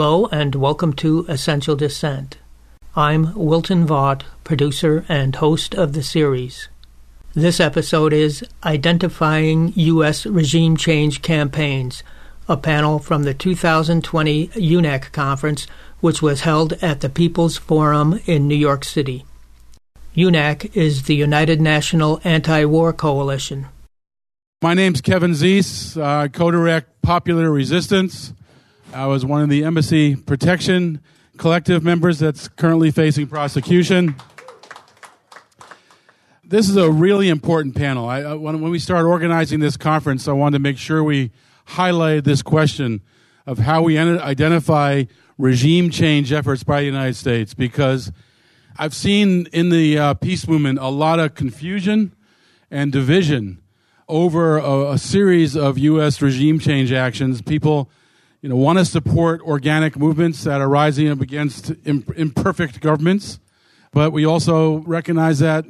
Hello and welcome to Essential Dissent. I'm Wilton Vaught, producer and host of the series. This episode is Identifying U.S. Regime Change Campaigns, a panel from the 2020 UNAC conference, which was held at the People's Forum in New York City. UNAC is the United National Anti War Coalition. My name's Kevin Zeese. I co direct Popular Resistance. I was one of the Embassy Protection Collective members that's currently facing prosecution. This is a really important panel. I, when, when we started organizing this conference, I wanted to make sure we highlighted this question of how we identify regime change efforts by the United States because I've seen in the uh, peace movement a lot of confusion and division over a, a series of U.S. regime change actions. People you know, want to support organic movements that are rising up against imperfect governments, but we also recognize that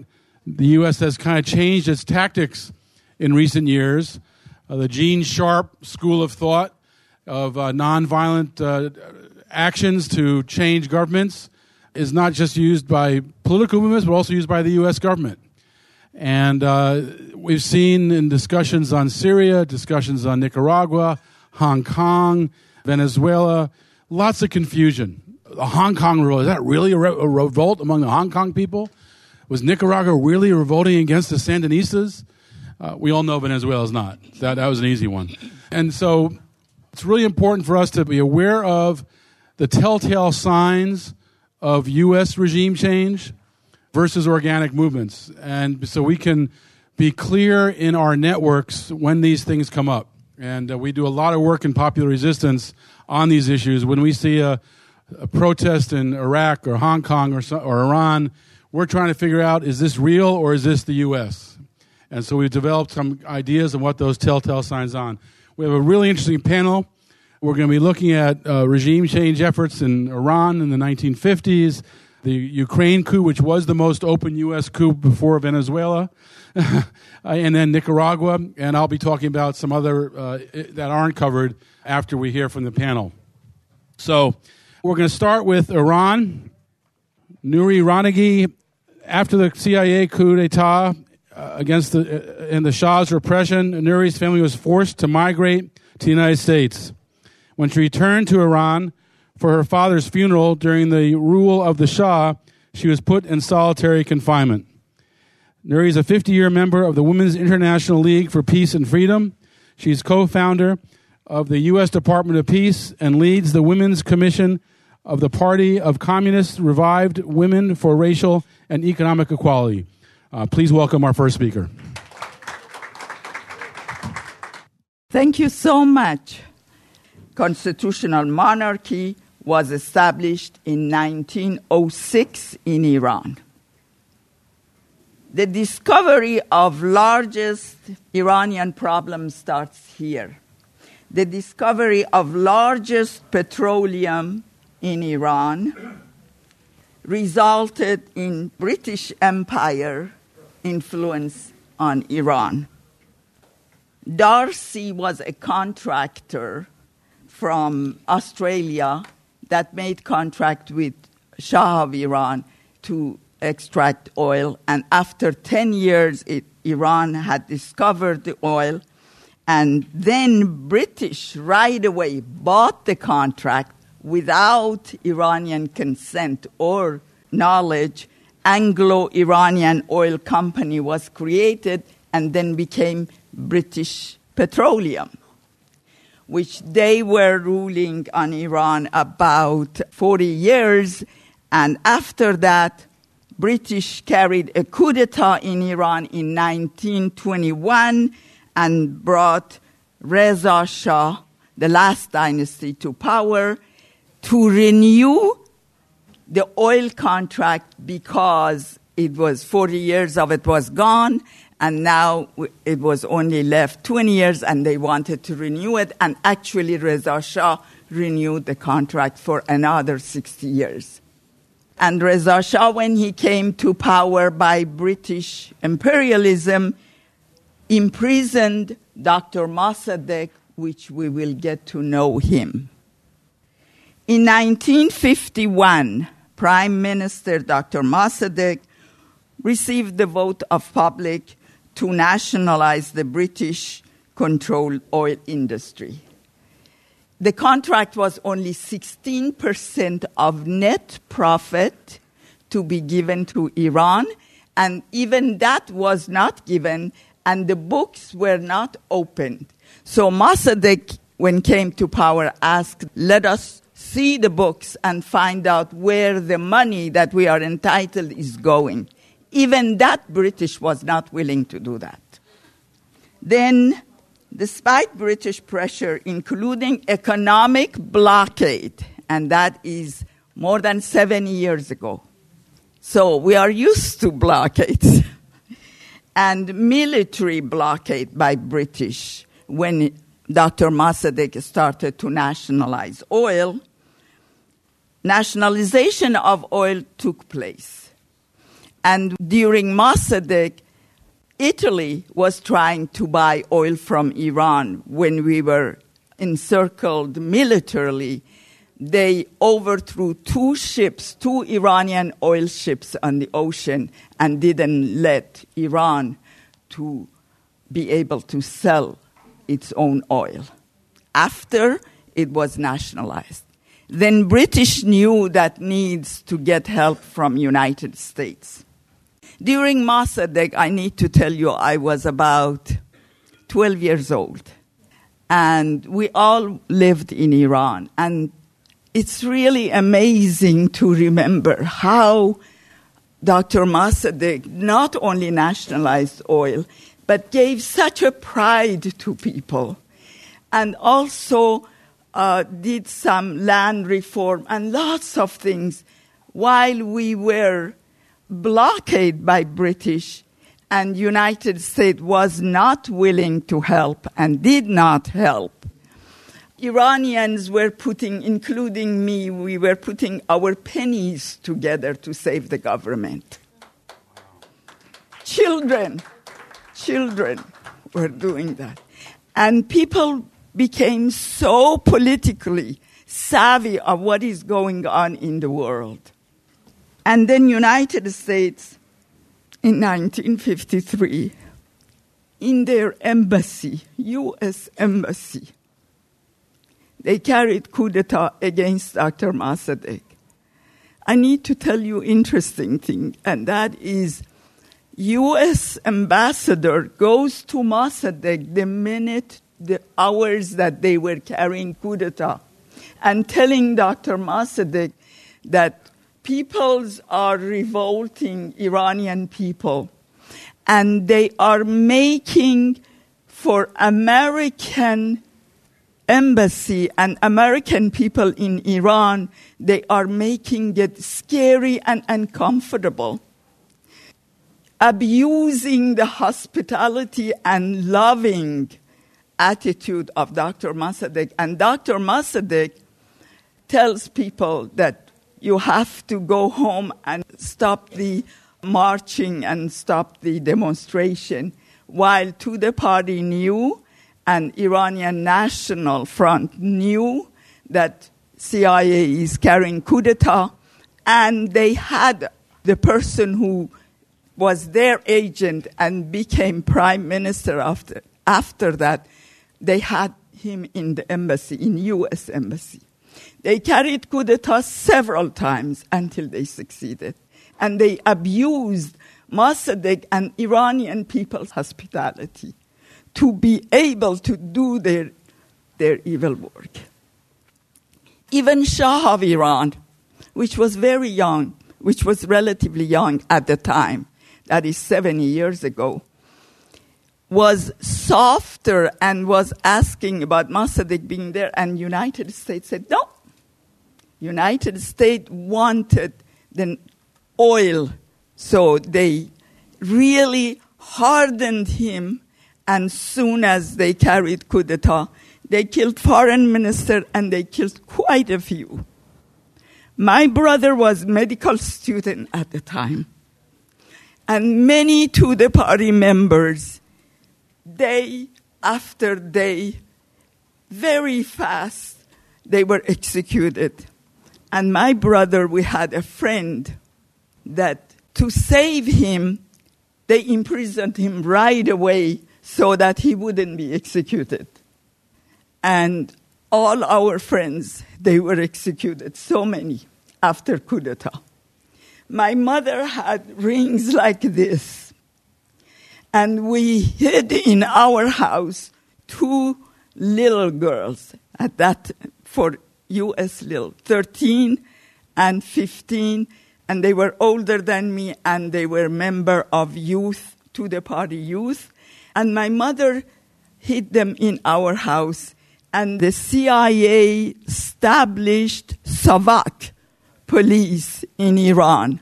the U.S. has kind of changed its tactics in recent years. Uh, the Gene Sharp school of thought of uh, nonviolent uh, actions to change governments is not just used by political movements, but also used by the U.S. government. And uh, we've seen in discussions on Syria, discussions on Nicaragua, Hong Kong, Venezuela, lots of confusion. The Hong Kong revolt, is that really a, re- a revolt among the Hong Kong people? Was Nicaragua really revolting against the Sandinistas? Uh, we all know Venezuela is not. That, that was an easy one. And so it's really important for us to be aware of the telltale signs of U.S. regime change versus organic movements. And so we can be clear in our networks when these things come up. And uh, we do a lot of work in popular resistance on these issues. When we see a, a protest in Iraq or Hong Kong or, or Iran, we're trying to figure out is this real or is this the U.S.? And so we've developed some ideas on what those telltale signs are. We have a really interesting panel. We're going to be looking at uh, regime change efforts in Iran in the 1950s, the Ukraine coup, which was the most open U.S. coup before Venezuela, and then Nicaragua. And I'll be talking about some other uh, that aren't covered after we hear from the panel. So we're going to start with Iran. Nouri Roneghei, after the CIA coup d'etat uh, against the uh, in the Shah's repression, Nouri's family was forced to migrate to the United States. When she returned to Iran, for her father's funeral during the rule of the Shah, she was put in solitary confinement. Nouri is a 50 year member of the Women's International League for Peace and Freedom. She's co founder of the U.S. Department of Peace and leads the Women's Commission of the Party of Communist Revived Women for Racial and Economic Equality. Uh, please welcome our first speaker. Thank you so much. Constitutional monarchy was established in 1906 in Iran. The discovery of largest Iranian problem starts here. The discovery of largest petroleum in Iran resulted in British Empire influence on Iran. Darcy was a contractor from Australia that made contract with Shah of Iran to extract oil. And after 10 years, it, Iran had discovered the oil. And then British right away bought the contract without Iranian consent or knowledge. Anglo-Iranian Oil Company was created and then became British Petroleum which they were ruling on Iran about 40 years. And after that, British carried a coup d'etat in Iran in 1921 and brought Reza Shah, the last dynasty, to power to renew the oil contract because it was 40 years of it was gone and now it was only left 20 years and they wanted to renew it and actually Reza Shah renewed the contract for another 60 years. And Reza Shah, when he came to power by British imperialism, imprisoned Dr. Mossadegh, which we will get to know him. In 1951, Prime Minister Dr. Mossadegh received the vote of public to nationalize the British controlled oil industry. The contract was only 16% of net profit to be given to Iran, and even that was not given, and the books were not opened. So Mossadegh, when came to power, asked, "Let us see the books and find out where the money that we are entitled is going." Even that British was not willing to do that. Then, despite British pressure, including economic blockade, and that is more than seven years ago, so we are used to blockades. and military blockade by British when Dr. Mossadegh started to nationalize oil. Nationalization of oil took place. And during Mossadegh, Italy was trying to buy oil from Iran when we were encircled militarily they overthrew two ships, two Iranian oil ships on the ocean, and didn't let Iran to be able to sell its own oil. After it was nationalized, then British knew that needs to get help from United States. During Mossadegh, I need to tell you, I was about 12 years old. And we all lived in Iran. And it's really amazing to remember how Dr. Mossadegh not only nationalized oil, but gave such a pride to people, and also uh, did some land reform and lots of things while we were blockaded by British and United States was not willing to help and did not help. Iranians were putting, including me, we were putting our pennies together to save the government. Children, children were doing that. And people became so politically savvy of what is going on in the world. And then United States in 1953 in their embassy, US embassy, they carried coup d'etat against Dr. Mossadegh. I need to tell you interesting thing, and that is U.S. ambassador goes to Mossadegh the minute, the hours that they were carrying coup d'etat, and telling Dr. Mossadegh that peoples are revolting Iranian people, and they are making for American embassy and American people in Iran, they are making it scary and uncomfortable. Abusing the hospitality and loving attitude of Dr. Mossadegh. And Dr. Mossadegh tells people that you have to go home and stop the marching and stop the demonstration, while Tudeh party knew and Iranian National Front knew that CIA is carrying coup d'etat, and they had the person who was their agent and became prime minister after, after that, they had him in the embassy, in U.S. embassy. They carried coup d'etat several times until they succeeded. And they abused Mossadegh and Iranian people's hospitality to be able to do their, their evil work. Even Shah of Iran, which was very young, which was relatively young at the time, that is 70 years ago, was softer and was asking about Mossadegh being there, and United States said no. United States wanted the oil, so they really hardened him and soon as they carried coup d'etat, they killed foreign minister and they killed quite a few. My brother was medical student at the time. And many Tudeh party members, day after day, very fast, they were executed. And my brother, we had a friend that to save him, they imprisoned him right away so that he wouldn't be executed. And all our friends, they were executed, so many, after coup d'etat. My mother had rings like this, and we hid in our house two little girls at that for U.S. little, 13 and 15, and they were older than me, and they were member of youth Tudeh party youth, and my mother hid them in our house, and the CIA established Savak police in Iran.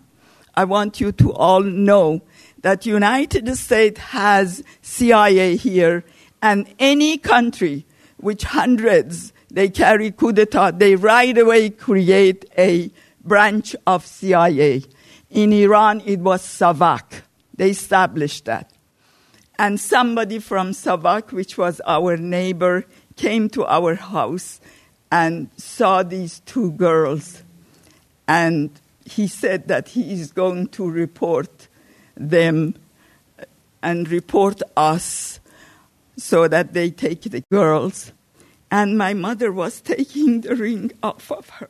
I want you to all know that United States has CIA here, and any country which hundreds they carry coup d'etat, they right away create a branch of CIA. In Iran, it was Savak. They established that. And somebody from Savak, which was our neighbor, came to our house and saw these two girls. And he said that he is going to report them and report us so that they take the girls. And my mother was taking the ring off of her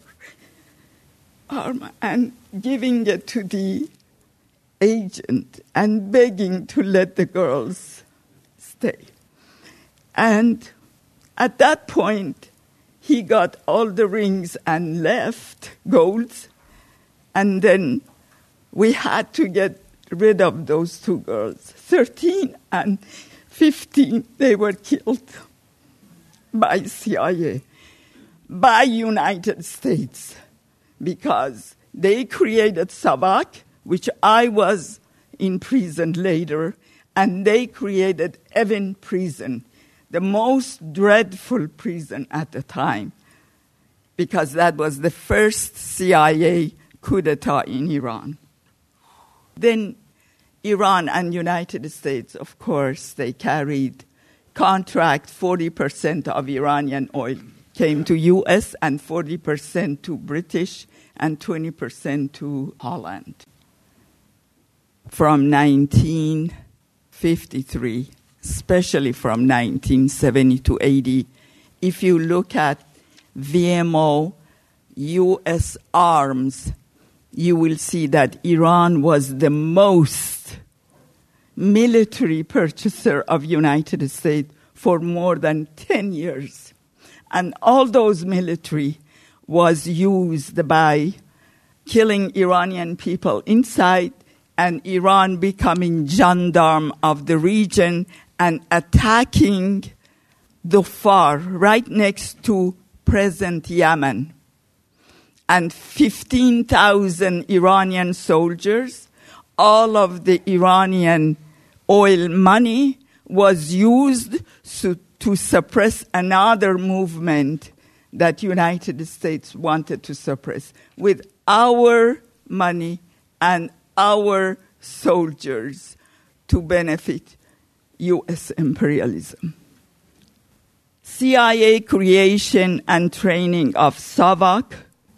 arm and giving it to the agent and begging to let the girls stay. And at that point, he got all the rings and left golds. And then we had to get rid of those two girls. 13 and 15, they were killed by CIA, by United States, because they created Savak, which I was in prison later, and they created Evin prison, the most dreadful prison at the time, because that was the first CIA coup d'etat in Iran. Then Iran and United States, of course, they carried contract 40% of Iranian oil came to US and 40% to British and 20% to Holland. From 1953, especially from 1970 to 80, if you look at VMO US arms, you will see that Iran was the most military purchaser of United States for more than 10 years. And all those military was used by killing Iranian people inside and Iran becoming gendarme of the region and attacking Dhofar right next to present Yemen. And 15,000 Iranian soldiers, all of the Iranian oil money was used to, to suppress another movement that United States wanted to suppress with our money and our soldiers to benefit US imperialism. CIA creation and training of Savak,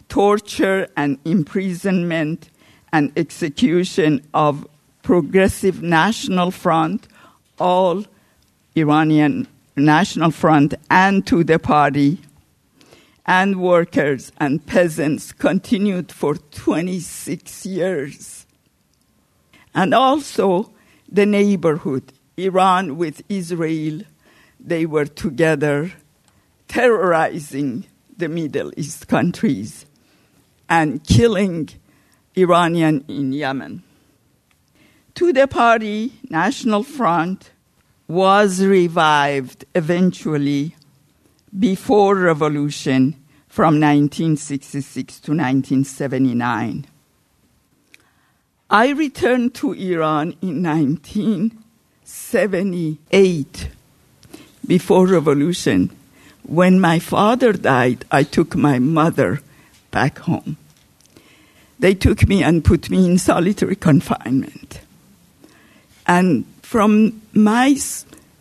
torture and imprisonment and execution of Progressive National Front, all Iranian National Front, and Tudeh party, and workers and peasants continued for 26 years. And also the neighborhood, Iran with Israel, they were together terrorizing the Middle East countries and killing Iranian in Yemen. Tudeh Party, National Front, was revived eventually before revolution from 1966 to 1979. I returned to Iran in 1978 before revolution. When my father died, I took my mother back home. They took me and put me in solitary confinement. And from my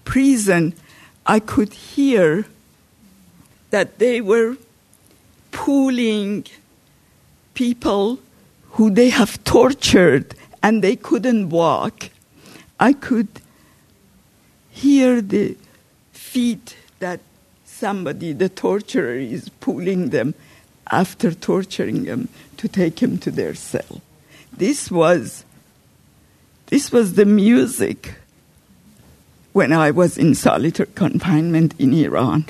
prison, I could hear that they were pulling people who they have tortured and they couldn't walk. I could hear the feet that somebody, the torturer, is pulling them after torturing him to take him to their cell. This was this was the music when I was in solitary confinement in Iran.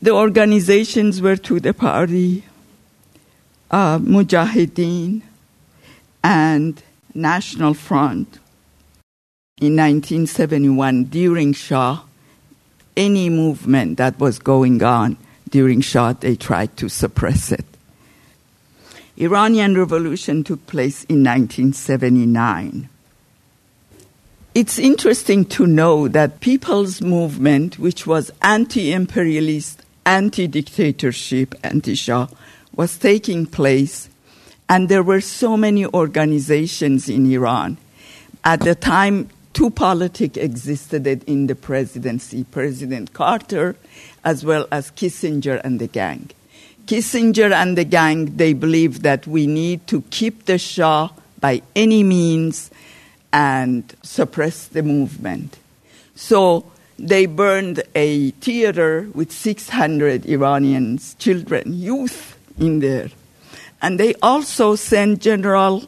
The organizations were Tudeh party, uh, Mujahideen and National Front. In 1971, during Shah, any movement that was going on during Shah, they tried to suppress it. Iranian Revolution took place in 1979. It's interesting to know that People's Movement, which was anti-imperialist, anti-dictatorship, anti-Shah, was taking place, and there were so many organizations in Iran. At the time, two politics existed in the presidency President Carter, as well as Kissinger and the gang. Kissinger and the gang, they believed that we need to keep the Shah by any means and suppress the movement. So they burned a theater with 600 Iranians, children, youth in there. And they also sent General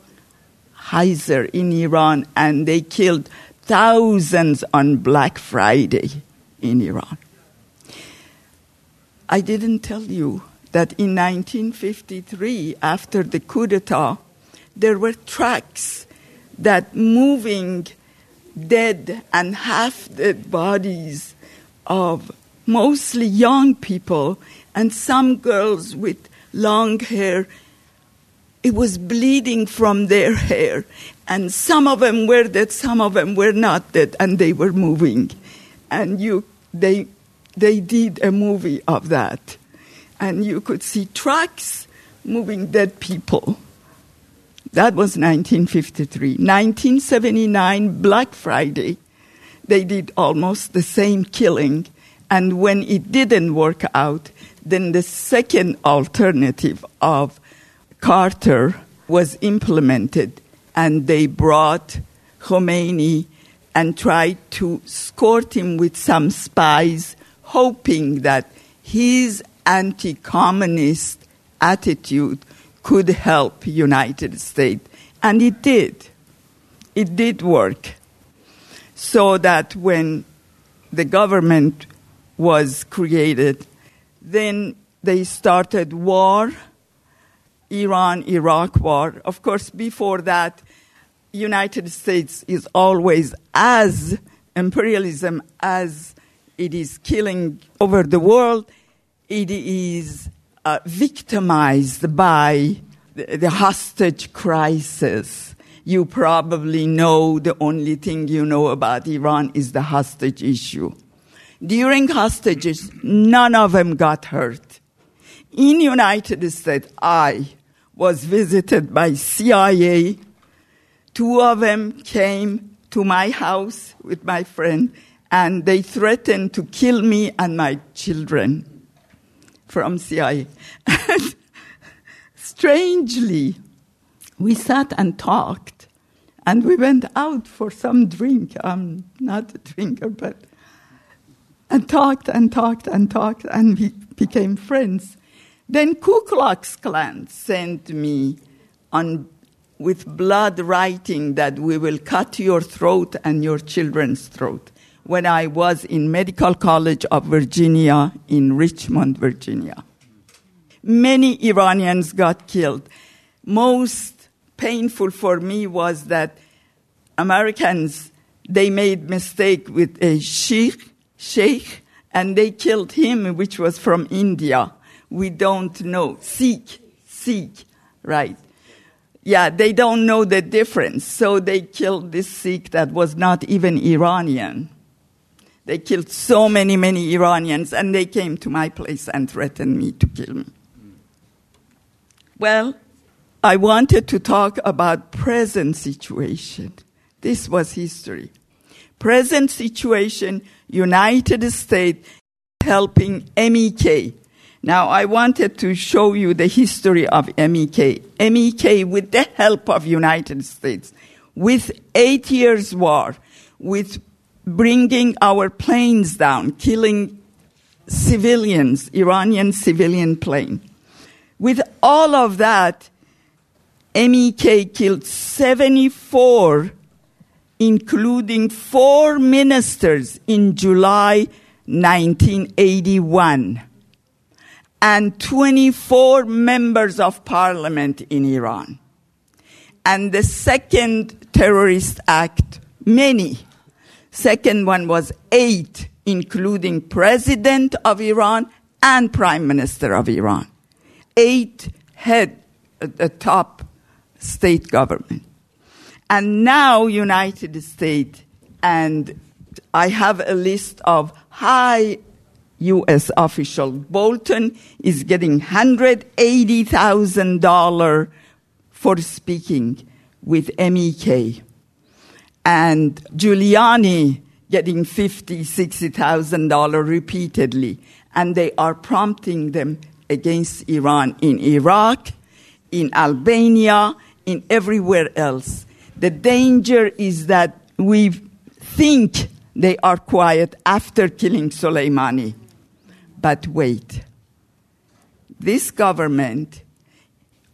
Huyser in Iran and they killed thousands on Black Friday in Iran. I didn't tell you that in 1953, after the coup d'etat, there were trucks that moving dead and half dead bodies of mostly young people and some girls with long hair. It was bleeding from their hair, and some of them were dead, some of them were not dead, and they were moving. And you, they, they did a movie of that and you could see trucks moving dead people. That was 1953. 1979, Black Friday, they did almost the same killing. And when it didn't work out, then the second alternative of Carter was implemented, and they brought Khomeini and tried to escort him with some spies, hoping that his anti communist attitude could help United States. And it did. It did work. So that when the government was created, then they started war, Iran-Iraq war. Of course, before that, United States is always as imperialism as it is killing over the world it is uh, victimized by the, the hostage crisis. You probably know the only thing you know about Iran is the hostage issue. During hostages, none of them got hurt. In United States, I was visited by CIA. Two of them came to my house with my friend and they threatened to kill me and my children from CIA. And strangely, we sat and talked, and we went out for some drink. I'm not a drinker, but and talked and talked and talked, and we became friends. Then Ku Klux Klan sent me on with blood writing that we will cut your throat and your children's throat when I was in Medical College of Virginia in Richmond, Virginia. Many Iranians got killed. Most painful for me was that Americans, they made mistake with a sheikh, sheikh, and they killed him, which was from India. We don't know. Sikh, Sikh, right. Yeah, they don't know the difference. So they killed this Sikh that was not even Iranian. They killed so many, many Iranians, and they came to my place and threatened me to kill me. Well, I wanted to talk about present situation. This was history. Present situation, United States helping MEK, Now, I wanted to show you the history of MEK. MEK, with the help of United States, with eight years war, with bringing our planes down, killing civilians, Iranian civilian plane. With all of that, MEK killed 74, including four ministers in July 1981 and 24 members of parliament in Iran. And the second terrorist act, many. Second one was eight, including president of Iran and prime minister of Iran. Eight head uh, the top state government. And now United States and I have a list of high U.S. official. Bolton is getting $180,000 for speaking with MEK. And Giuliani getting $50,000, $60,000 repeatedly. And they are prompting them against Iran in Iraq, in Albania, in everywhere else. The danger is that we think they are quiet after killing Soleimani. But wait. This government,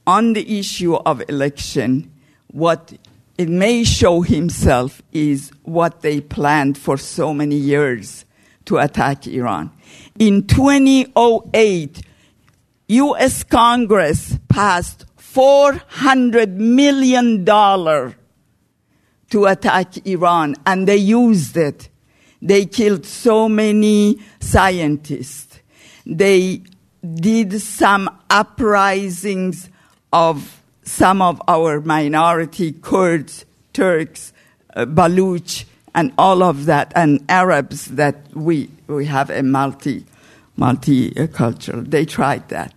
on the issue of election, what it may show himself is what they planned for so many years to attack Iran. In 2008, US Congress passed $400 million to attack Iran, and they used it. They killed so many scientists they did some uprisings of some of our minority Kurds, Turks, uh, Baluch, and all of that, and Arabs that we, we have a multi, multi-cultural. They tried that.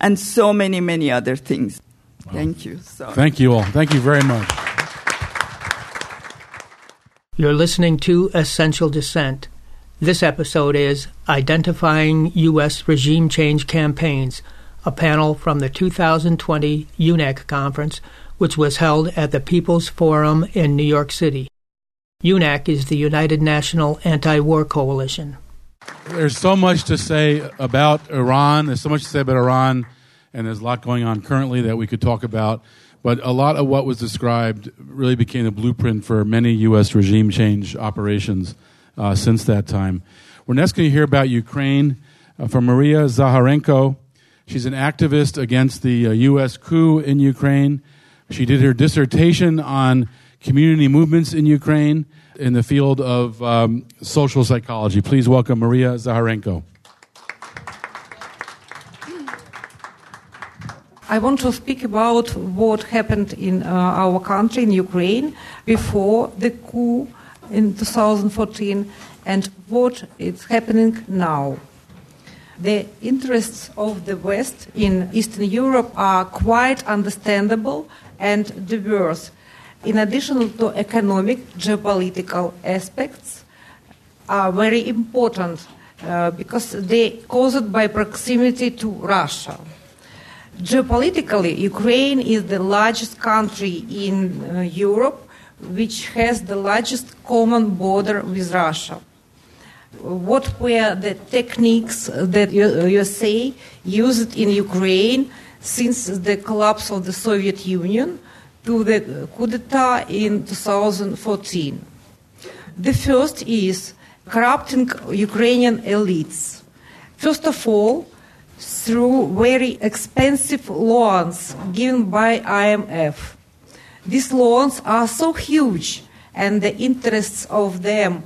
And so many, many other things. Thank you. Sorry. Thank you all. Thank you very much. You're listening to Essential Dissent. This episode is Identifying U.S. Regime Change Campaigns, a panel from the 2020 UNAC conference, which was held at the People's Forum in New York City. UNAC is the United National Anti War Coalition. There's so much to say about Iran. There's so much to say about Iran, and there's a lot going on currently that we could talk about. But a lot of what was described really became a blueprint for many U.S. regime change operations uh, since that time. We're next going to hear about Ukraine uh, from Maria Zaharenko. She's an activist against the uh, U.S. coup in Ukraine. She did her dissertation on community movements in Ukraine in the field of um, social psychology. Please welcome Maria Zaharenko. I want to speak about what happened in uh, our country, in Ukraine, before the coup in 2014 and what is happening now. The interests of the West in Eastern Europe are quite understandable and diverse. In addition to economic, geopolitical aspects are very important uh, because they caused by proximity to Russia. Geopolitically, Ukraine is the largest country in uh, Europe which has the largest common border with Russia. What were the techniques that USA used in Ukraine since the collapse of the Soviet Union to the coup d'etat in 2014? The first is corrupting Ukrainian elites. First of all, through very expensive loans given by IMF these loans are so huge and the interests of them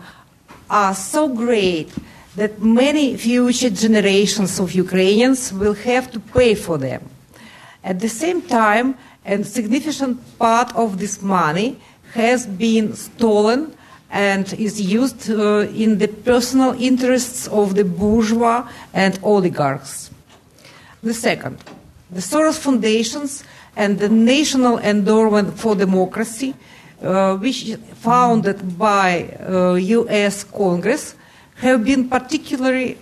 are so great that many future generations of Ukrainians will have to pay for them. At the same time, a significant part of this money has been stolen and is used uh, in the personal interests of the bourgeois and oligarchs. The second, the Soros foundations and the National Endowment for Democracy, uh, which founded by uh, U.S. Congress, have been particularly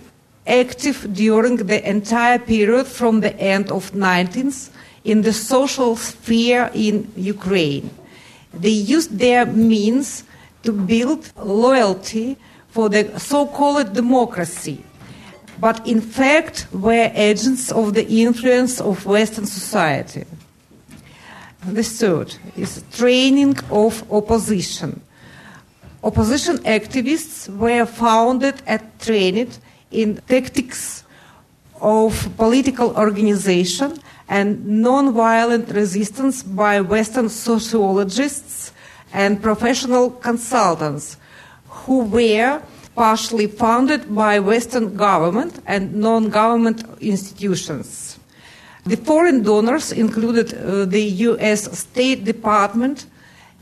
active during the entire period from the end of 19th in the social sphere in Ukraine. They used their means to build loyalty for the so-called democracy, but in fact were agents of the influence of Western society. The third is training of opposition. Opposition activists were founded and trained in tactics of political organization and non-violent resistance by Western sociologists and professional consultants who were partially funded by Western government and non-government institutions. The foreign donors included uh, the U.S. State Department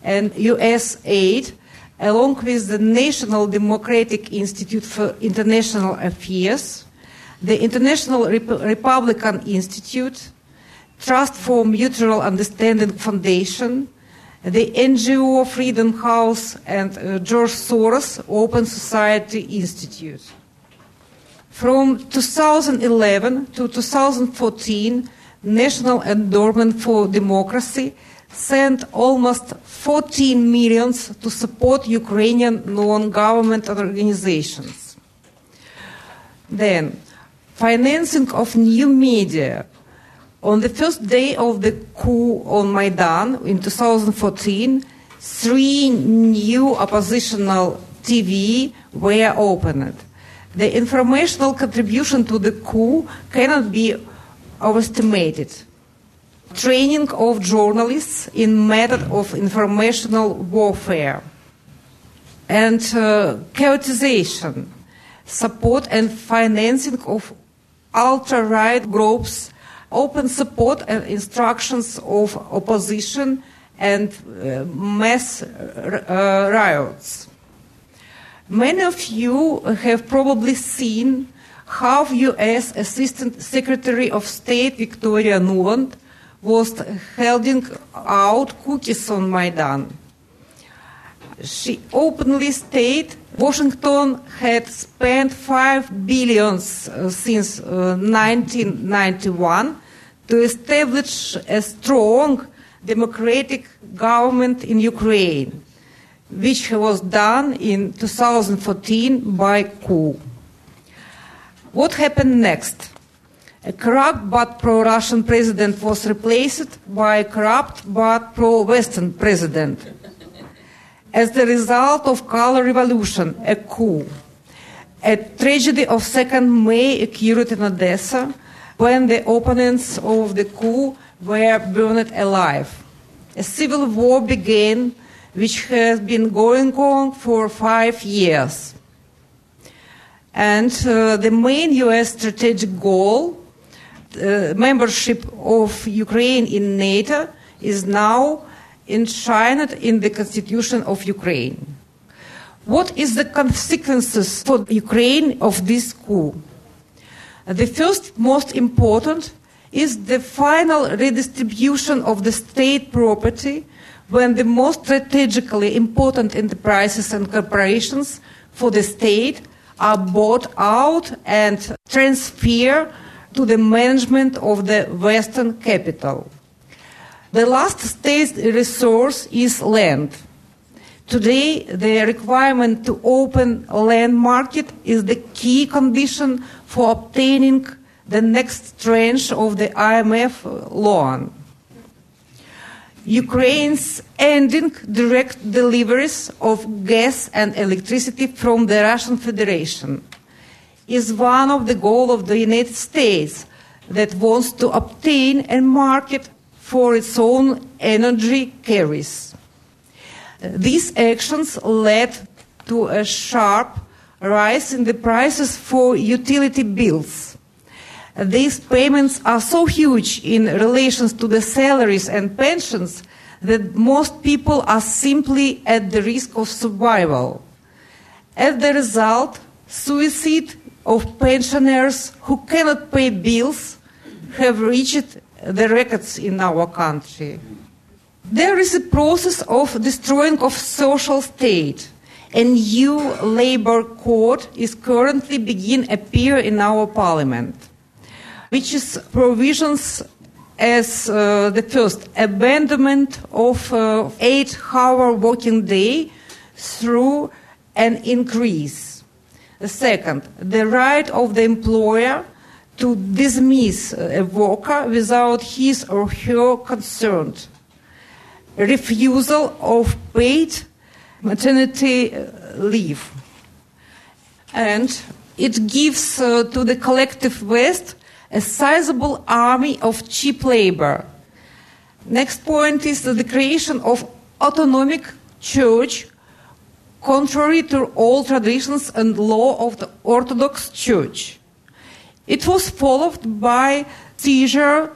and USAID, along with the National Democratic Institute for International Affairs, the International Rep- Republican Institute, Trust for Mutual Understanding Foundation, the NGO Freedom House, and uh, George Soros Open Society Institute. From 2011 to 2014, National Endowment for Democracy sent almost 14 million to support Ukrainian non-government organizations. Then, financing of new media. On the first day of the coup on Maidan in 2014, three new oppositional TV were opened. The informational contribution to the coup cannot be overestimated. Training of journalists in method of informational warfare and uh, chaotization, support and financing of ultra-right groups, open support and instructions of opposition and uh, mass uh, riots. Many of you have probably seen how U.S. Assistant Secretary of State Victoria Nuland was holding out cookies on Maidan. She openly stated Washington had spent five billions uh, since uh, 1991 to establish a strong democratic government in Ukraine, which was done in 2014 by coup. What happened next? A corrupt but pro Russian president was replaced by a corrupt but pro Western president. As the result of color revolution, a coup, a tragedy of 2nd May occurred in Odessa when the opponents of the coup were burned alive. A civil war began, which has been going on for five years. And uh, the main US strategic goal, uh, membership of Ukraine in NATO, is now enshrined in the constitution of Ukraine. What is the consequences for Ukraine of this coup? The first most important is the final redistribution of the state property when the most strategically important enterprises and corporations for the state are bought out and transferred to the management of the Western capital. The last state resource is land. Today, the requirement to open land market is the key condition for obtaining the next tranche of the IMF loan. Ukraine's ending direct deliveries of gas and electricity from the Russian Federation is one of the goals of the United States that wants to obtain a market for its own energy carries. These actions led to a sharp rise in the prices for utility bills. These payments are so huge in relation to the salaries and pensions that most people are simply at the risk of survival. As the result, suicide of pensioners who cannot pay bills have reached the records in our country. There is a process of destroying of social state. a new labor code is currently begin appear in our parliament, which is provisions as uh, the first abandonment of uh, eight-hour working day through an increase. The second, the right of the employer to dismiss a worker without his or her consent. Refusal of paid maternity leave. And it gives uh, to the collective West a sizable army of cheap labor. Next point is the creation of autonomic church contrary to all traditions and law of the Orthodox Church. It was followed by seizure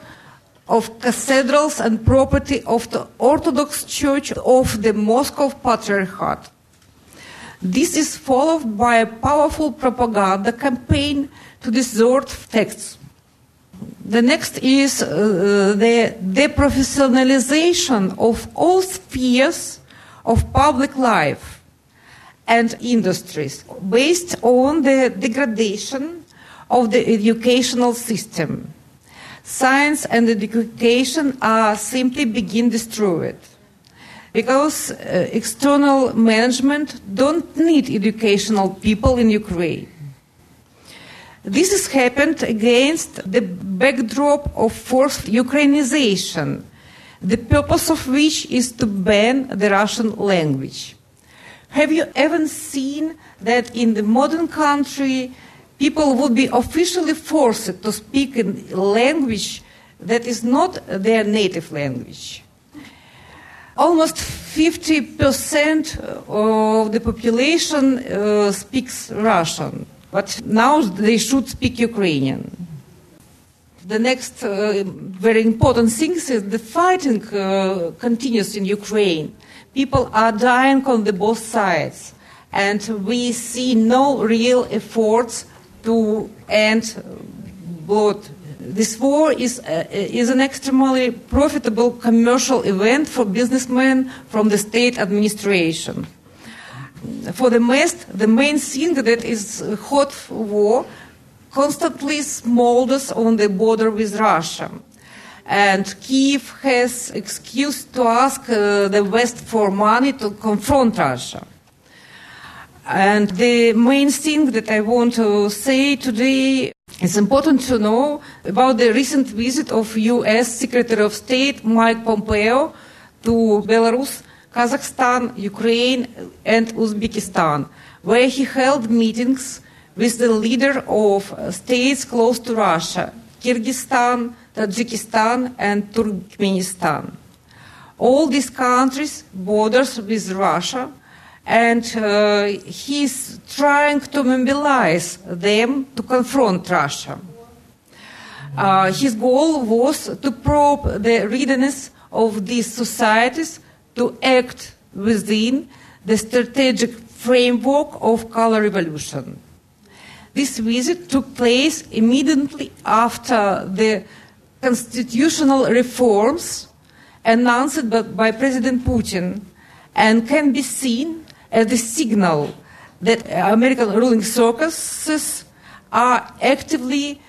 of cathedrals and property of the Orthodox Church of the Moscow Patriarchate. This is followed by a powerful propaganda campaign to distort texts. The next is uh, the deprofessionalization of all spheres of public life and industries based on the degradation of the educational system. Science and education are simply begin destroyed because uh, external management don't need educational people in Ukraine. This has happened against the backdrop of forced Ukrainization, the purpose of which is to ban the Russian language. Have you ever seen that in the modern country, people would be officially forced to speak a language that is not their native language? Almost 50% of the population uh, speaks Russian. But now they should speak Ukrainian. The next uh, very important thing is the fighting uh, continues in Ukraine. People are dying on the both sides, and we see no real efforts to end blood. This war is, uh, is an extremely profitable commercial event for businessmen from the state administration for the West, the main thing that is hot war constantly smolders on the border with Russia. And Kiev has excuse to ask uh, the West for money to confront Russia. And the main thing that I want to say today is important to know about the recent visit of U.S. Secretary of State Mike Pompeo to Belarus Kazakhstan, Ukraine, and Uzbekistan, where he held meetings with the leader of states close to Russia, Kyrgyzstan, Tajikistan, and Turkmenistan. All these countries borders with Russia, and uh, he's trying to mobilize them to confront Russia. Uh, his goal was to probe the readiness of these societies to act within the strategic framework of color revolution. This visit took place immediately after the constitutional reforms announced by President Putin and can be seen as a signal that American ruling circuses are actively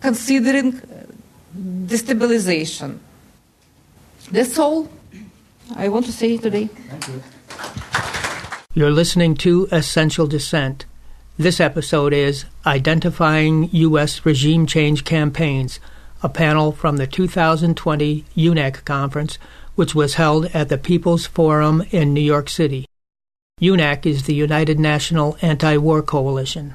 considering destabilization. That's all. I want to say today. Thank you. You're listening to Essential Dissent. This episode is Identifying U.S. Regime Change Campaigns, a panel from the 2020 UNAC conference, which was held at the People's Forum in New York City. UNAC is the United National Anti War Coalition.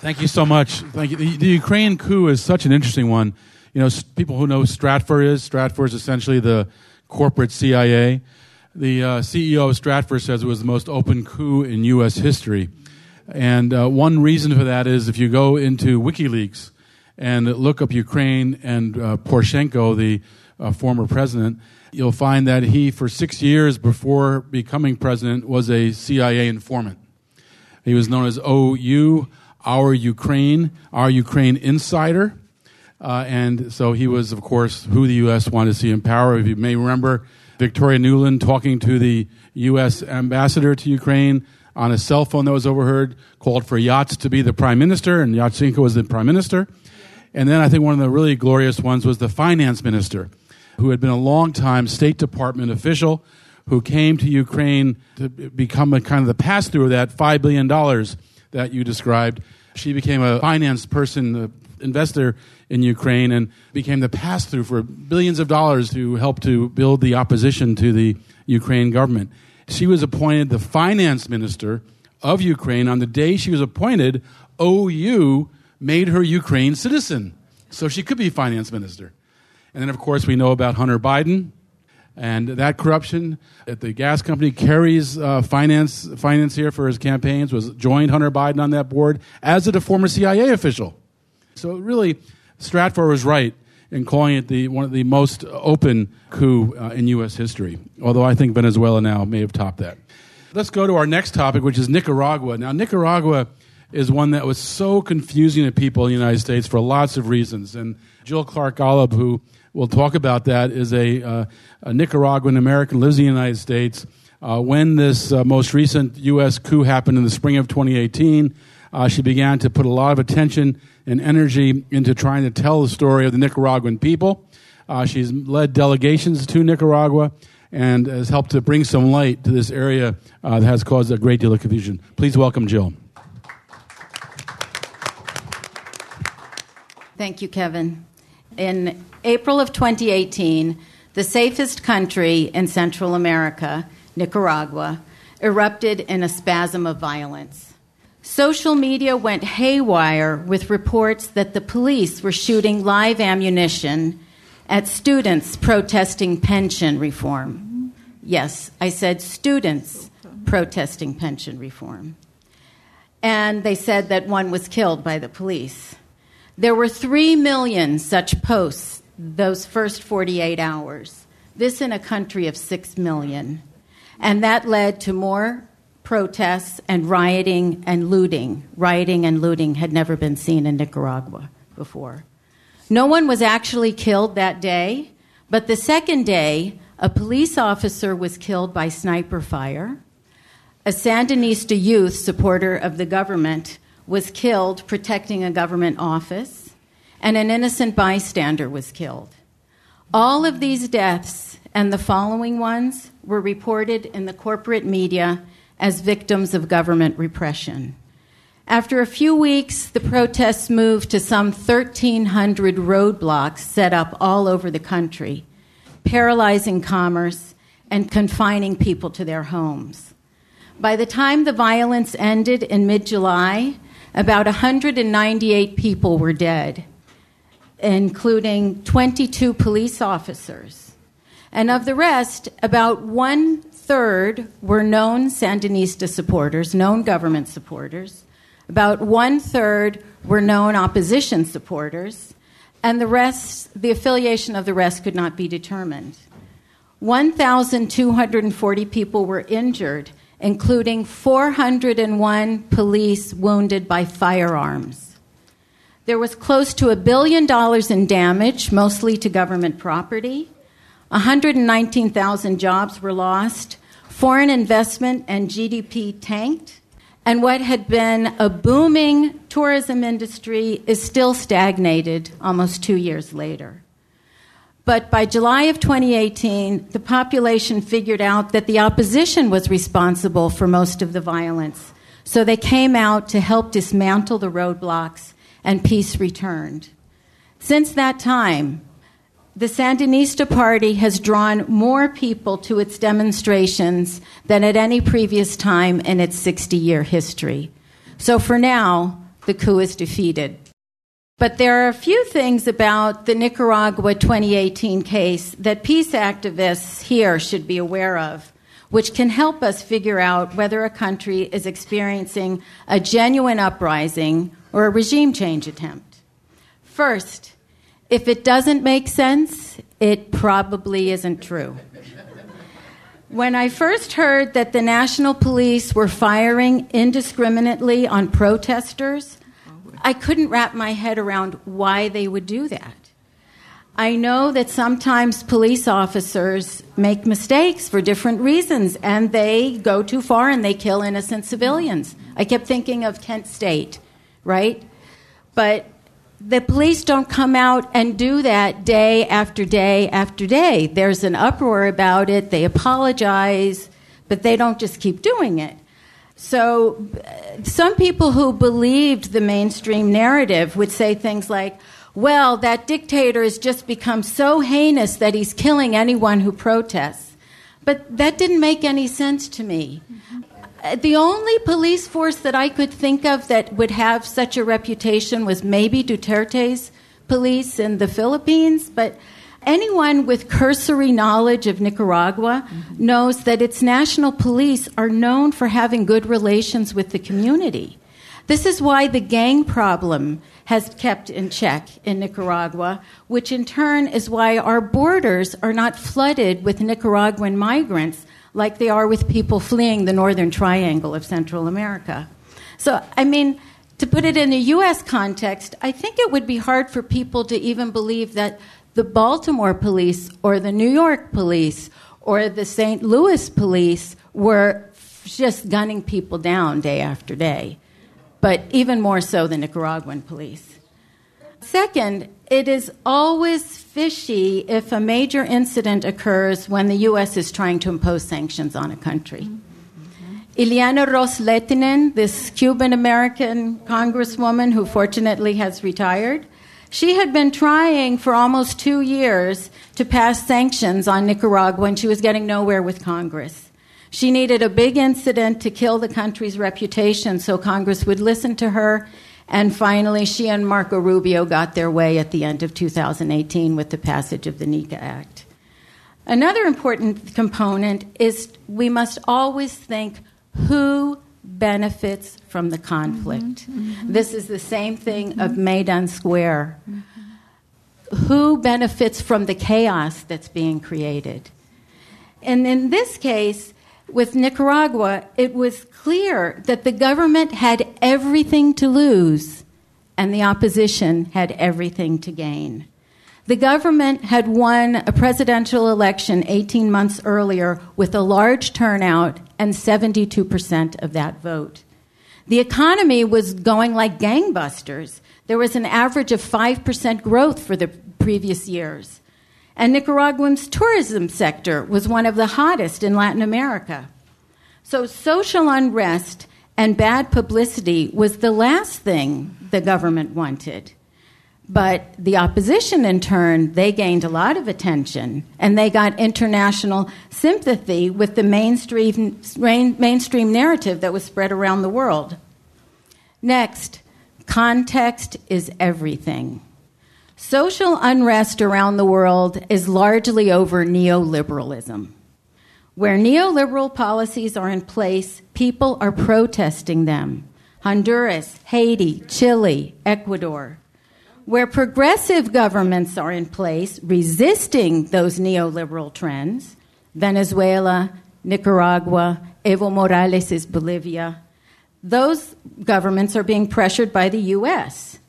Thank you so much. Thank you. The, the Ukraine coup is such an interesting one. You know, people who know Stratfor is, Stratfor is essentially the corporate CIA. The uh, CEO of Stratfor says it was the most open coup in U.S. history. And uh, one reason for that is if you go into WikiLeaks and look up Ukraine and uh, Poroshenko, the uh, former president, you'll find that he, for six years before becoming president, was a CIA informant. He was known as OU, Our Ukraine, Our Ukraine Insider. Uh, and so he was, of course, who the U.S. wanted to see in power. If you may remember, Victoria Nuland talking to the U.S. ambassador to Ukraine on a cell phone that was overheard, called for Yats to be the prime minister, and Yatsenko was the prime minister. And then I think one of the really glorious ones was the finance minister, who had been a long-time State Department official who came to Ukraine to become a kind of the pass through of that $5 billion that you described. She became a finance person, investor in Ukraine, and became the pass through for billions of dollars to help to build the opposition to the Ukraine government. She was appointed the finance minister of Ukraine. On the day she was appointed, OU made her Ukraine citizen. So she could be finance minister. And then, of course, we know about Hunter Biden and that corruption at the gas company. Kerry's uh, finance financier for his campaigns was joined Hunter Biden on that board, as a former CIA official. So really, Stratfor was right in calling it the one of the most open coup uh, in U.S. history. Although I think Venezuela now may have topped that. Let's go to our next topic, which is Nicaragua. Now, Nicaragua is one that was so confusing to people in the United States for lots of reasons. And Jill Clark Gollub, who will talk about that, is a, uh, a Nicaraguan American, lives in the United States. Uh, when this uh, most recent U.S. coup happened in the spring of 2018, uh, she began to put a lot of attention and energy into trying to tell the story of the Nicaraguan people. Uh, she's led delegations to Nicaragua and has helped to bring some light to this area uh, that has caused a great deal of confusion. Please welcome Jill. Thank you, Kevin. In April of 2018, the safest country in Central America, Nicaragua, erupted in a spasm of violence. Social media went haywire with reports that the police were shooting live ammunition at students protesting pension reform. Yes, I said students protesting pension reform. And they said that one was killed by the police. There were 3 million such posts those first 48 hours. This in a country of 6 million. And that led to more protests and rioting and looting. Rioting and looting had never been seen in Nicaragua before. No one was actually killed that day, but the second day, a police officer was killed by sniper fire. A Sandinista youth supporter of the government was killed protecting a government office, and an innocent bystander was killed. All of these deaths and the following ones were reported in the corporate media as victims of government repression. After a few weeks, the protests moved to some 1,300 roadblocks set up all over the country, paralyzing commerce and confining people to their homes. By the time the violence ended in mid July, about 198 people were dead, including 22 police officers. And of the rest, about one third were known Sandinista supporters, known government supporters. About one third were known opposition supporters. And the rest, the affiliation of the rest could not be determined. 1,240 people were injured including 401 police wounded by firearms. There was close to a billion dollars in damage, mostly to government property. 119,000 jobs were lost. Foreign investment and GDP tanked. And what had been a booming tourism industry is still stagnated almost two years later. But by July of 2018, the population figured out that the opposition was responsible for most of the violence. So they came out to help dismantle the roadblocks, and peace returned. Since that time, the Sandinista Party has drawn more people to its demonstrations than at any previous time in its 60 year history. So for now, the coup is defeated. But there are a few things about the Nicaragua 2018 case that peace activists here should be aware of, which can help us figure out whether a country is experiencing a genuine uprising or a regime change attempt. First, if it doesn't make sense, it probably isn't true. When I first heard that the national police were firing indiscriminately on protesters, I couldn't wrap my head around why they would do that. I know that sometimes police officers make mistakes for different reasons and they go too far and they kill innocent civilians. I kept thinking of Kent State, right? But the police don't come out and do that day after day after day. There's an uproar about it, they apologize, but they don't just keep doing it. So, some people who believed the mainstream narrative would say things like, well, that dictator has just become so heinous that he's killing anyone who protests. But that didn't make any sense to me. Mm-hmm. The only police force that I could think of that would have such a reputation was maybe Duterte's police in the Philippines, but anyone with cursory knowledge of Nicaragua mm-hmm. knows that its national police are known for having good relations with the community. This is why the gang problem has kept in check in Nicaragua, which in turn is why our borders are not flooded with Nicaraguan migrants like they are with people fleeing the northern triangle of Central America. So, I mean, to put it in a U.S. context, I think it would be hard for people to even believe that the Baltimore police or the New York police or the St. Louis police were just gunning people down day after day but even more so the Nicaraguan police. Second, it is always fishy if a major incident occurs when the U.S. is trying to impose sanctions on a country. Mm-hmm. Ileana this Cuban American congresswoman who fortunately has retired, she had been trying for almost two years to pass sanctions on Nicaragua and she was getting nowhere with Congress. She needed a big incident to kill the country's reputation so Congress would listen to her. And finally, she and Marco Rubio got their way at the end of 2018 with the passage of the NICA Act. Another important component is we must always think who benefits from the conflict. Mm-hmm, mm-hmm. This is the same thing mm-hmm. of Maidan Square. Mm-hmm. Who benefits from the chaos that's being created? And in this case, with Nicaragua, it was clear that the government had everything to lose and the opposition had everything to gain. The government had won a presidential election 18 months earlier with a large turnout and 72% of that vote. The economy was going like gangbusters. There was an average of 5% growth for the previous years and Nicaraguan's tourism sector was one of the hottest in Latin America. So social unrest and bad publicity was the last thing the government wanted. But the opposition, in turn, they gained a lot of attention and they got international sympathy with the mainstream, mainstream narrative that was spread around the world. Next, context is everything. Social unrest around the world is largely over neoliberalism. Where neoliberal policies are in place, people are protesting them. Honduras, Haiti, Chile, Ecuador. Where progressive governments are in place resisting those neoliberal trends, Venezuela, Nicaragua, Evo Morales' Bolivia, those governments are being pressured by the U.S.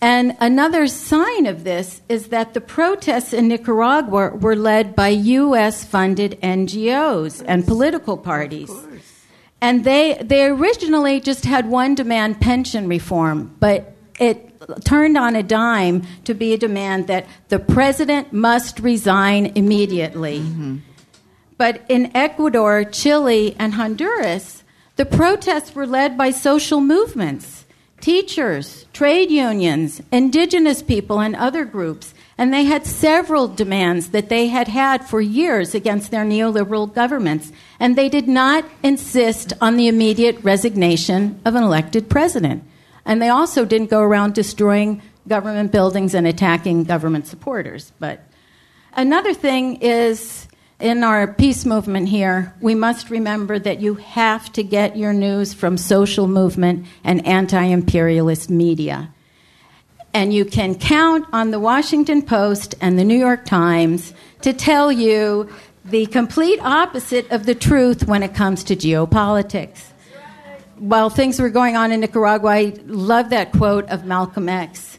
And another sign of this is that the protests in Nicaragua were led by U.S. funded NGOs and political parties. And they, they originally just had one demand pension reform, but it turned on a dime to be a demand that the president must resign immediately. Mm-hmm. But in Ecuador, Chile, and Honduras, the protests were led by social movements teachers, trade unions, indigenous people, and other groups. And they had several demands that they had had for years against their neoliberal governments. And they did not insist on the immediate resignation of an elected president. And they also didn't go around destroying government buildings and attacking government supporters. But another thing is in our peace movement here, we must remember that you have to get your news from social movement and anti imperialist media. And you can count on the Washington Post and the New York Times to tell you the complete opposite of the truth when it comes to geopolitics. While things were going on in Nicaragua, I love that quote of Malcolm X.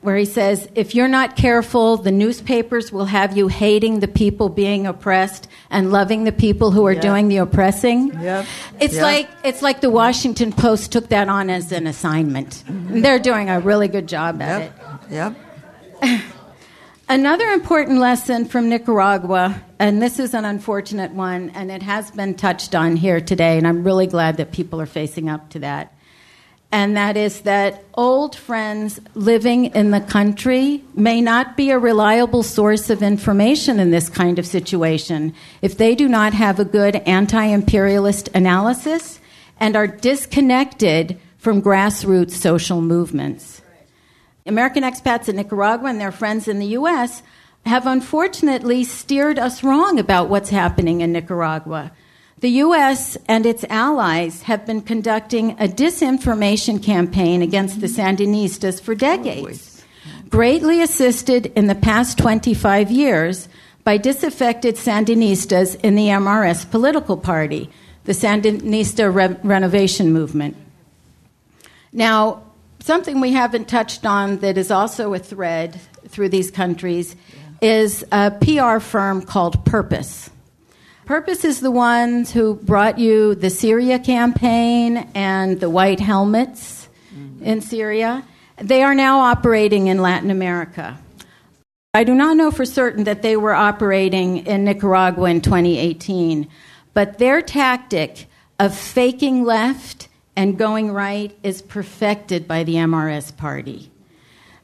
where he says, If you're not careful, the newspapers will have you hating the people being oppressed and loving the people who are Yep. doing the oppressing. Yep. It's Yep. like it's like the Washington Post took that on as an assignment. Mm-hmm. They're doing a really good job at it. Yep. Another important lesson from Nicaragua, and this is an unfortunate one, and it has been touched on here today, and I'm really glad that people are facing up to that. And that is that old friends living in the country may not be a reliable source of information in this kind of situation if they do not have a good anti imperialist analysis and are disconnected from grassroots social movements. American expats in Nicaragua and their friends in the U.S. have unfortunately steered us wrong about what's happening in Nicaragua. The U.S. and its allies have been conducting a disinformation campaign against the Sandinistas for decades, greatly assisted in the past 25 years by disaffected Sandinistas in the MRS political party, the Sandinista Re- Renovation Movement. Now, something we haven't touched on that is also a thread through these countries is a PR firm called Purpose. Purpose is the ones who brought you the Syria campaign and the white helmets mm-hmm. in Syria. They are now operating in Latin America. I do not know for certain that they were operating in Nicaragua in 2018, but their tactic of faking left and going right is perfected by the MRS party.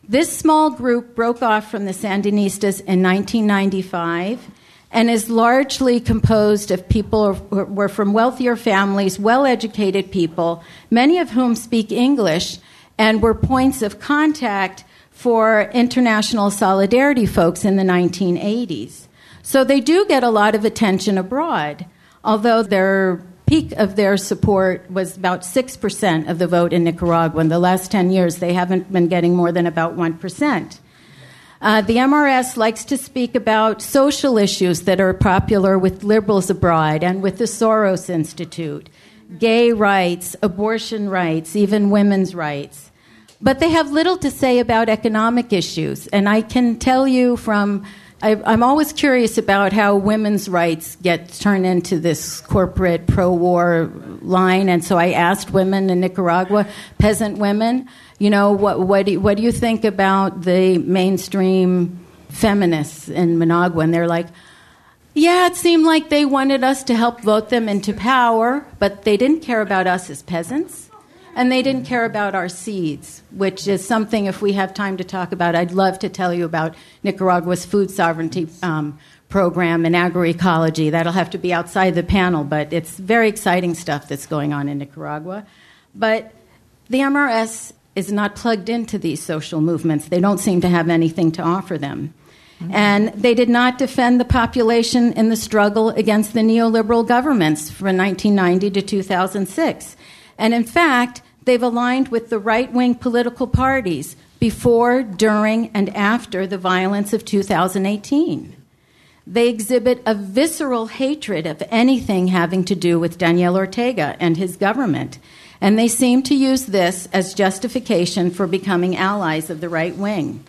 This small group broke off from the Sandinistas in 1995 and is largely composed of people who were from wealthier families, well educated people, many of whom speak English and were points of contact for international solidarity folks in the 1980s. So they do get a lot of attention abroad, although their peak of their support was about 6% of the vote in Nicaragua. In the last 10 years, they haven't been getting more than about 1%. Uh, the MRS likes to speak about social issues that are popular with liberals abroad and with the Soros Institute gay rights, abortion rights, even women's rights. But they have little to say about economic issues. And I can tell you from, I, I'm always curious about how women's rights get turned into this corporate pro war line. And so I asked women in Nicaragua, peasant women, you know, what, what, do, you- what do you think about the mainstream feminists in Managua? And they're like, yeah, it seemed like they wanted us to help vote them into power, but they didn't care about us as peasants. And they didn't care about our seeds, which is something, if we have time to talk about, I'd love to tell you about Nicaragua's food sovereignty um, program and agroecology. That'll have to be outside the panel, but it's very exciting stuff that's going on in Nicaragua. But the MRS is not plugged into these social movements. They don't seem to have anything to offer them. And they did not defend the population in the struggle against the neoliberal governments from 1990 to 2006. And in fact, they've aligned with the right wing political parties before, during, and after the violence of 2018. They exhibit a visceral hatred of anything having to do with Daniel Ortega and his government. And they seem to use this as justification for becoming allies of the right wing.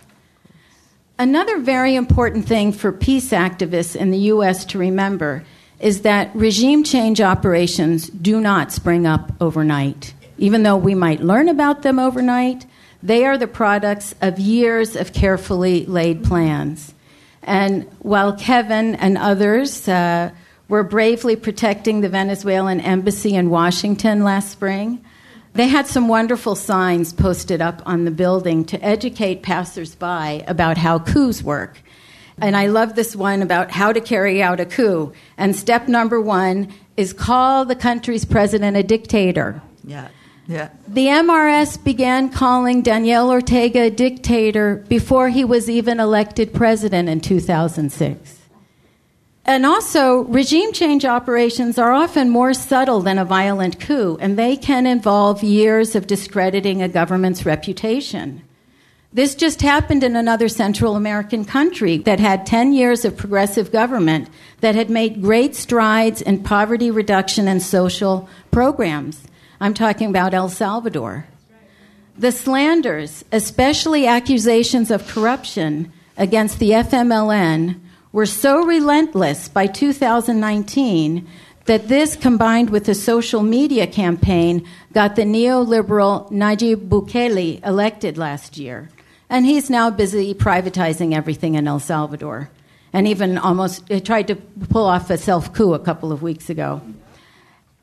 Another very important thing for peace activists in the U.S. to remember is that regime change operations do not spring up overnight. Even though we might learn about them overnight, they are the products of years of carefully laid plans. And while Kevin and others uh, were bravely protecting the Venezuelan embassy in Washington last spring, they had some wonderful signs posted up on the building to educate passersby about how coups work. And I love this one about how to carry out a coup. And step number one is call the country's president a dictator. Yeah. Yeah. The MRS began calling Daniel Ortega a dictator before he was even elected president in 2006. And also, regime change operations are often more subtle than a violent coup, and they can involve years of discrediting a government's reputation. This just happened in another Central American country that had 10 years of progressive government that had made great strides in poverty reduction and social programs. I'm talking about El Salvador. The slanders, especially accusations of corruption against the FMLN, were so relentless by 2019 that this, combined with a social media campaign, got the neoliberal Nayib Bukele elected last year. And he's now busy privatizing everything in El Salvador. And even almost tried to pull off a self coup a couple of weeks ago.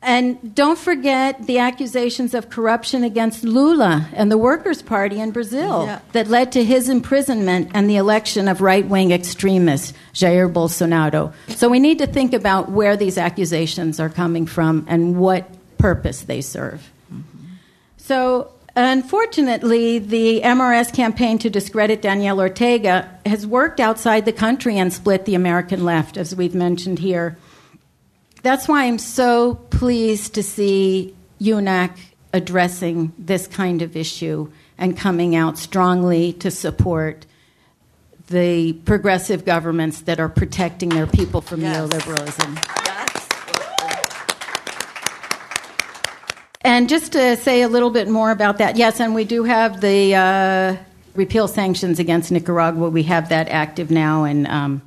And don't forget the accusations of corruption against Lula and the Workers' Party in Brazil yeah. that led to his imprisonment and the election of right wing extremist Jair Bolsonaro. So we need to think about where these accusations are coming from and what purpose they serve. Mm-hmm. So, unfortunately, the MRS campaign to discredit Daniel Ortega has worked outside the country and split the American left, as we've mentioned here. That's why I'm so pleased to see UNAC addressing this kind of issue and coming out strongly to support the progressive governments that are protecting their people from yes. neoliberalism. And just to say a little bit more about that, yes, and we do have the uh, repeal sanctions against Nicaragua. We have that active now, and um,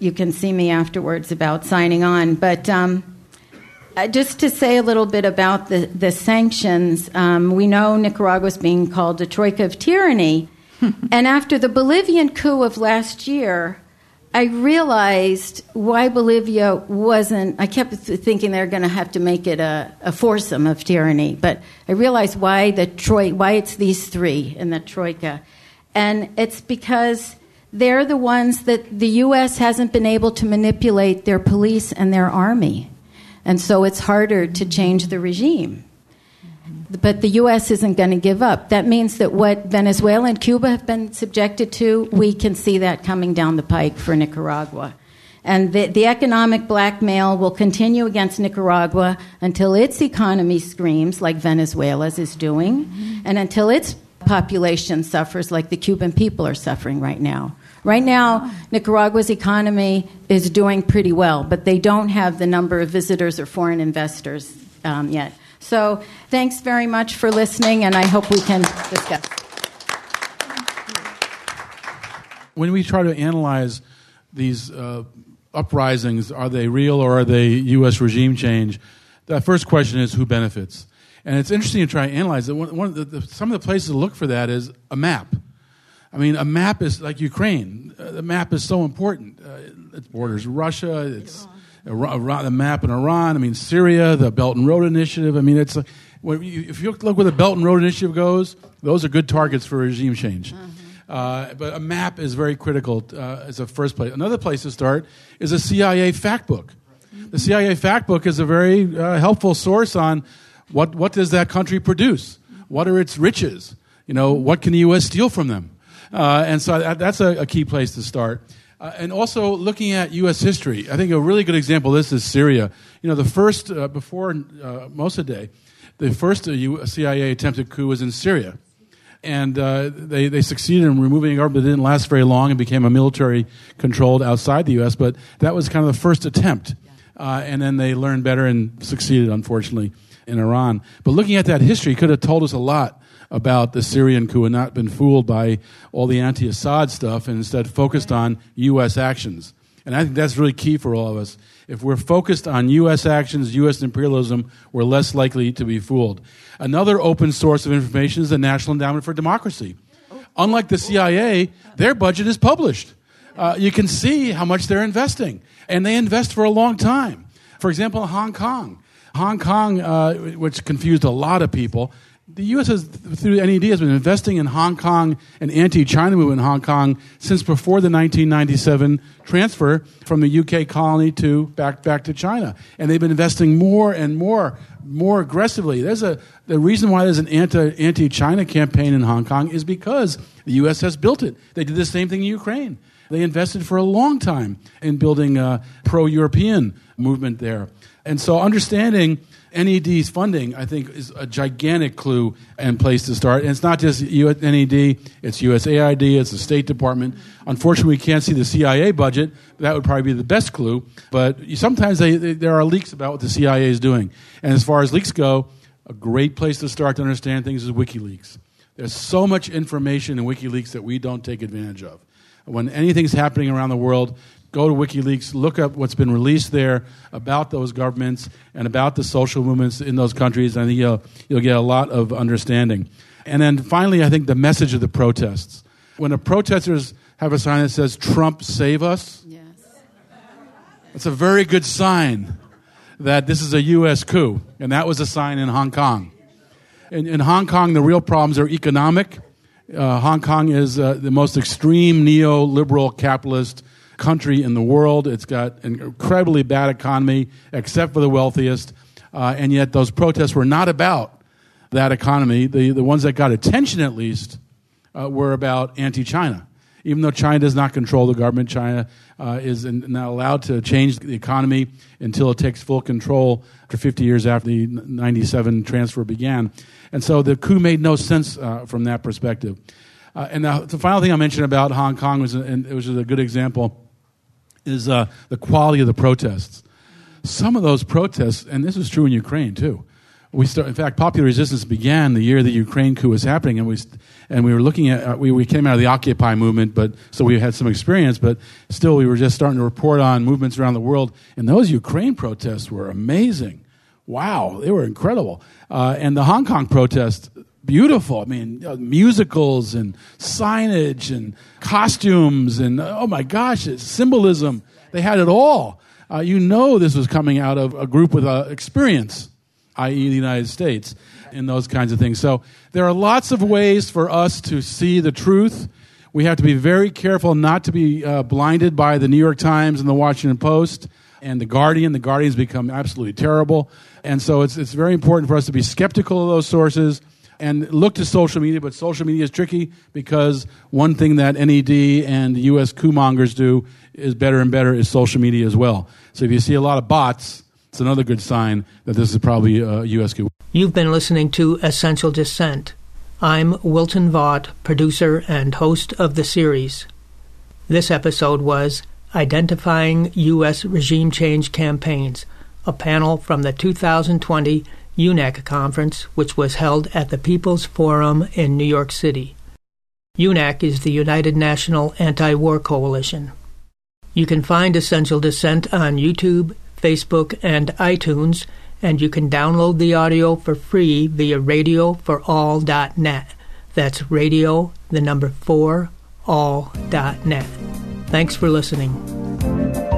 you can see me afterwards about signing on. But um, uh, just to say a little bit about the, the sanctions, um, we know Nicaragua is being called a troika of tyranny. and after the Bolivian coup of last year, I realized why Bolivia wasn't. I kept thinking they're going to have to make it a, a, foursome of tyranny, but I realized why the troi- why it's these three in the troika, and it's because they're the ones that the U.S. hasn't been able to manipulate their police and their army. And so it's harder to change the regime. But the U.S. isn't going to give up. That means that what Venezuela and Cuba have been subjected to, we can see that coming down the pike for Nicaragua. And the, the economic blackmail will continue against Nicaragua until its economy screams, like Venezuela's is doing, and until its population suffers like the Cuban people are suffering right now. Right now, Nicaragua's economy is doing pretty well, but they don't have the number of visitors or foreign investors um, yet. So, thanks very much for listening, and I hope we can discuss. When we try to analyze these uh, uprisings, are they real or are they U.S. regime change? The first question is who benefits? And it's interesting to try and analyze it. One, one of the, the, some of the places to look for that is a map. I mean, a map is like Ukraine. Uh, the map is so important. Uh, it borders Russia. It's Iran, the map in Iran. I mean, Syria, the Belt and Road Initiative. I mean, it's like, if you look where the Belt and Road Initiative goes, those are good targets for regime change. Mm-hmm. Uh, but a map is very critical uh, as a first place. Another place to start is a CIA fact book. The CIA fact book is a very uh, helpful source on what, what does that country produce? What are its riches? You know, what can the U.S. steal from them? Uh, and so that, that's a, a, key place to start. Uh, and also looking at U.S. history, I think a really good example of this is Syria. You know, the first, uh, before uh, Mossadegh, the first CIA attempted coup was in Syria. And uh, they, they succeeded in removing a government that didn't last very long and became a military controlled outside the U.S., but that was kind of the first attempt. Uh, and then they learned better and succeeded, unfortunately, in Iran. But looking at that history could have told us a lot about the Syrian coup and not been fooled by all the anti Assad stuff and instead focused on U.S. actions. And I think that's really key for all of us. If we're focused on U.S. actions, U.S. imperialism, we're less likely to be fooled. Another open source of information is the National Endowment for Democracy. Unlike the CIA, their budget is published. Uh, you can see how much they're investing, and they invest for a long time. For example, Hong Kong. Hong Kong, uh, which confused a lot of people, the U.S. has, through NED, has been investing in Hong Kong and anti-China movement in Hong Kong since before the 1997 transfer from the UK colony to back back to China, and they've been investing more and more, more aggressively. There's a the reason why there's an anti anti-China campaign in Hong Kong is because the U.S. has built it. They did the same thing in Ukraine. They invested for a long time in building a pro-European movement there, and so understanding NED's funding, I think, is a gigantic clue and place to start. And it's not just NED, it's USAID, it's the State Department. Unfortunately, we can't see the CIA budget. That would probably be the best clue. But sometimes they, they, there are leaks about what the CIA is doing. And as far as leaks go, a great place to start to understand things is WikiLeaks. There's so much information in WikiLeaks that we don't take advantage of. When anything's happening around the world, go to WikiLeaks, look up what's been released there about those governments and about the social movements in those countries. I think you'll, you'll get a lot of understanding. And then finally, I think the message of the protests. When the protesters have a sign that says, Trump save us, Yes. it's a very good sign that this is a U.S. coup. And that was a sign in Hong Kong. In, in Hong Kong, the real problems are economic. Uh, Hong Kong is uh, the most extreme neoliberal capitalist country in the world. It's got an incredibly bad economy, except for the wealthiest. Uh, and yet, those protests were not about that economy. The, the ones that got attention, at least, uh, were about anti China. Even though China does not control the government, China uh, is not allowed to change the economy until it takes full control after 50 years after the 97 transfer began. And so the coup made no sense uh, from that perspective. Uh, and the, the, final thing I mentioned about Hong Kong was, and it was a good example, is uh, the quality of the protests. Some of those protests, and this is true in Ukraine too, we start, in fact, popular resistance began the year the Ukraine coup was happening, and we and we were looking at uh, we, we came out of the Occupy movement, but so we had some experience, but still we were just starting to report on movements around the world, and those Ukraine protests were amazing. Wow, they were incredible, uh, and the Hong Kong protests beautiful. I mean, uh, musicals and signage and costumes and oh my gosh, symbolism. They had it all. Uh, you know, this was coming out of a group with uh, experience i.e., the United States, and those kinds of things. So there are lots of ways for us to see the truth. We have to be very careful not to be uh, blinded by the New York Times and the Washington Post and the Guardian. The Guardian's become absolutely terrible. And so it's, it's very important for us to be skeptical of those sources and look to social media. But social media is tricky because one thing that NED and U.S. coup mongers do is better and better is social media as well. So if you see a lot of bots, it's another good sign that this is probably uh, a U.S. coup. You've been listening to Essential Dissent. I'm Wilton Vaught, producer and host of the series. This episode was Identifying U.S. Regime Change Campaigns, a panel from the 2020 UNAC conference, which was held at the People's Forum in New York City. UNAC is the United National Anti War Coalition. You can find Essential Dissent on YouTube, Facebook, and iTunes, and you can download the audio for free via radioforall.net. That's radio, the number 4, all.net. Thanks for listening.